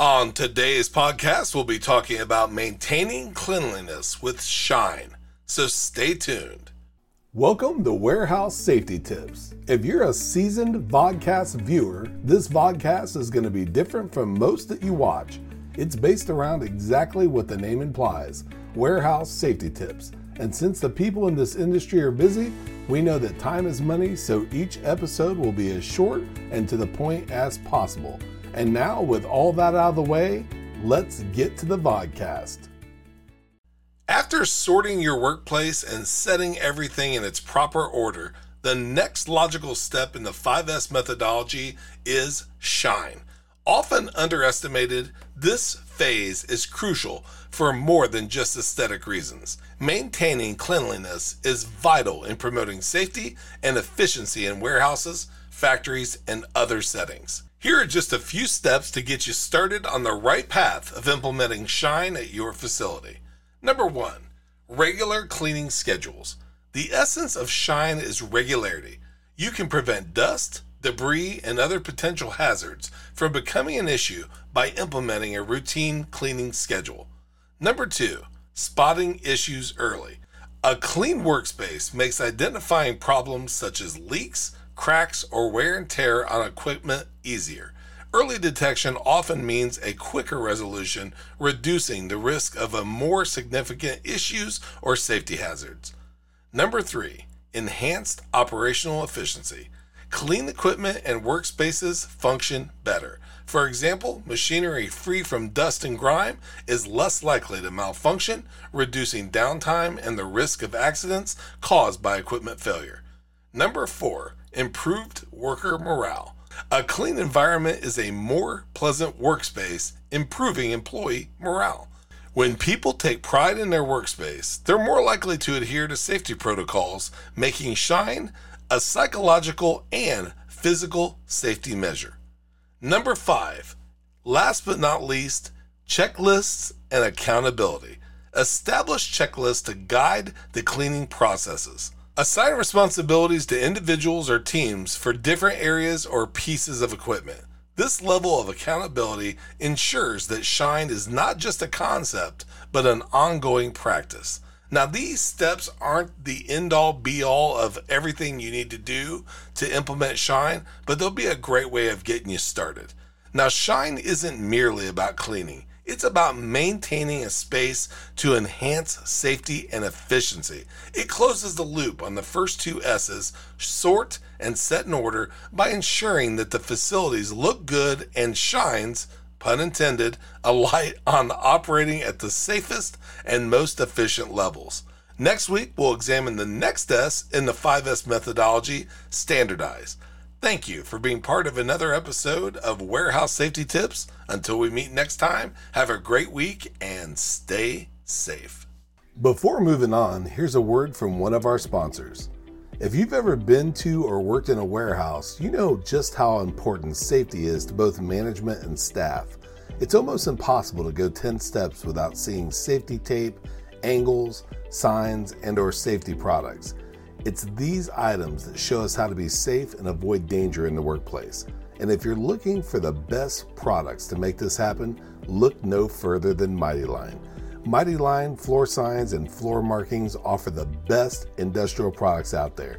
On today's podcast, we'll be talking about maintaining cleanliness with Shine. So stay tuned. Welcome to Warehouse Safety Tips. If you're a seasoned vodcast viewer, this vodcast is going to be different from most that you watch. It's based around exactly what the name implies warehouse safety tips. And since the people in this industry are busy, we know that time is money, so each episode will be as short and to the point as possible. And now, with all that out of the way, let's get to the vodcast. After sorting your workplace and setting everything in its proper order, the next logical step in the 5S methodology is shine. Often underestimated, this phase is crucial for more than just aesthetic reasons. Maintaining cleanliness is vital in promoting safety and efficiency in warehouses, factories, and other settings. Here are just a few steps to get you started on the right path of implementing Shine at your facility. Number one, regular cleaning schedules. The essence of Shine is regularity. You can prevent dust, debris, and other potential hazards from becoming an issue by implementing a routine cleaning schedule. Number two, spotting issues early. A clean workspace makes identifying problems such as leaks, cracks, or wear and tear on equipment easier. Early detection often means a quicker resolution, reducing the risk of a more significant issues or safety hazards. Number three, enhanced operational efficiency. Clean equipment and workspaces function better. For example, machinery free from dust and grime is less likely to malfunction, reducing downtime and the risk of accidents caused by equipment failure. Number four, improved worker morale. A clean environment is a more pleasant workspace, improving employee morale. When people take pride in their workspace, they're more likely to adhere to safety protocols, making Shine a psychological and physical safety measure. Number five, last but not least, checklists and accountability. Establish checklists to guide the cleaning processes. Assign responsibilities to individuals or teams for different areas or pieces of equipment. This level of accountability ensures that Shine is not just a concept, but an ongoing practice. Now, these steps aren't the end all be all of everything you need to do to implement Shine, but they'll be a great way of getting you started. Now, Shine isn't merely about cleaning, it's about maintaining a space to enhance safety and efficiency. It closes the loop on the first two S's sort and set in order by ensuring that the facilities look good and shines pun intended, a light on operating at the safest and most efficient levels. Next week, we'll examine the next S in the 5S methodology, standardize. Thank you for being part of another episode of Warehouse Safety Tips. Until we meet next time, have a great week and stay safe. Before moving on, here's a word from one of our sponsors. If you've ever been to or worked in a warehouse, you know just how important safety is to both management and staff. It's almost impossible to go 10 steps without seeing safety tape, angles, signs, and or safety products. It's these items that show us how to be safe and avoid danger in the workplace. And if you're looking for the best products to make this happen, look no further than Mighty Line. Mighty Line floor signs and floor markings offer the best industrial products out there.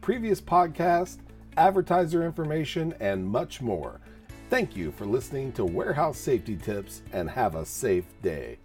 previous podcasts, advertiser information, and much more. Thank you for listening to Warehouse Safety Tips and have a safe day.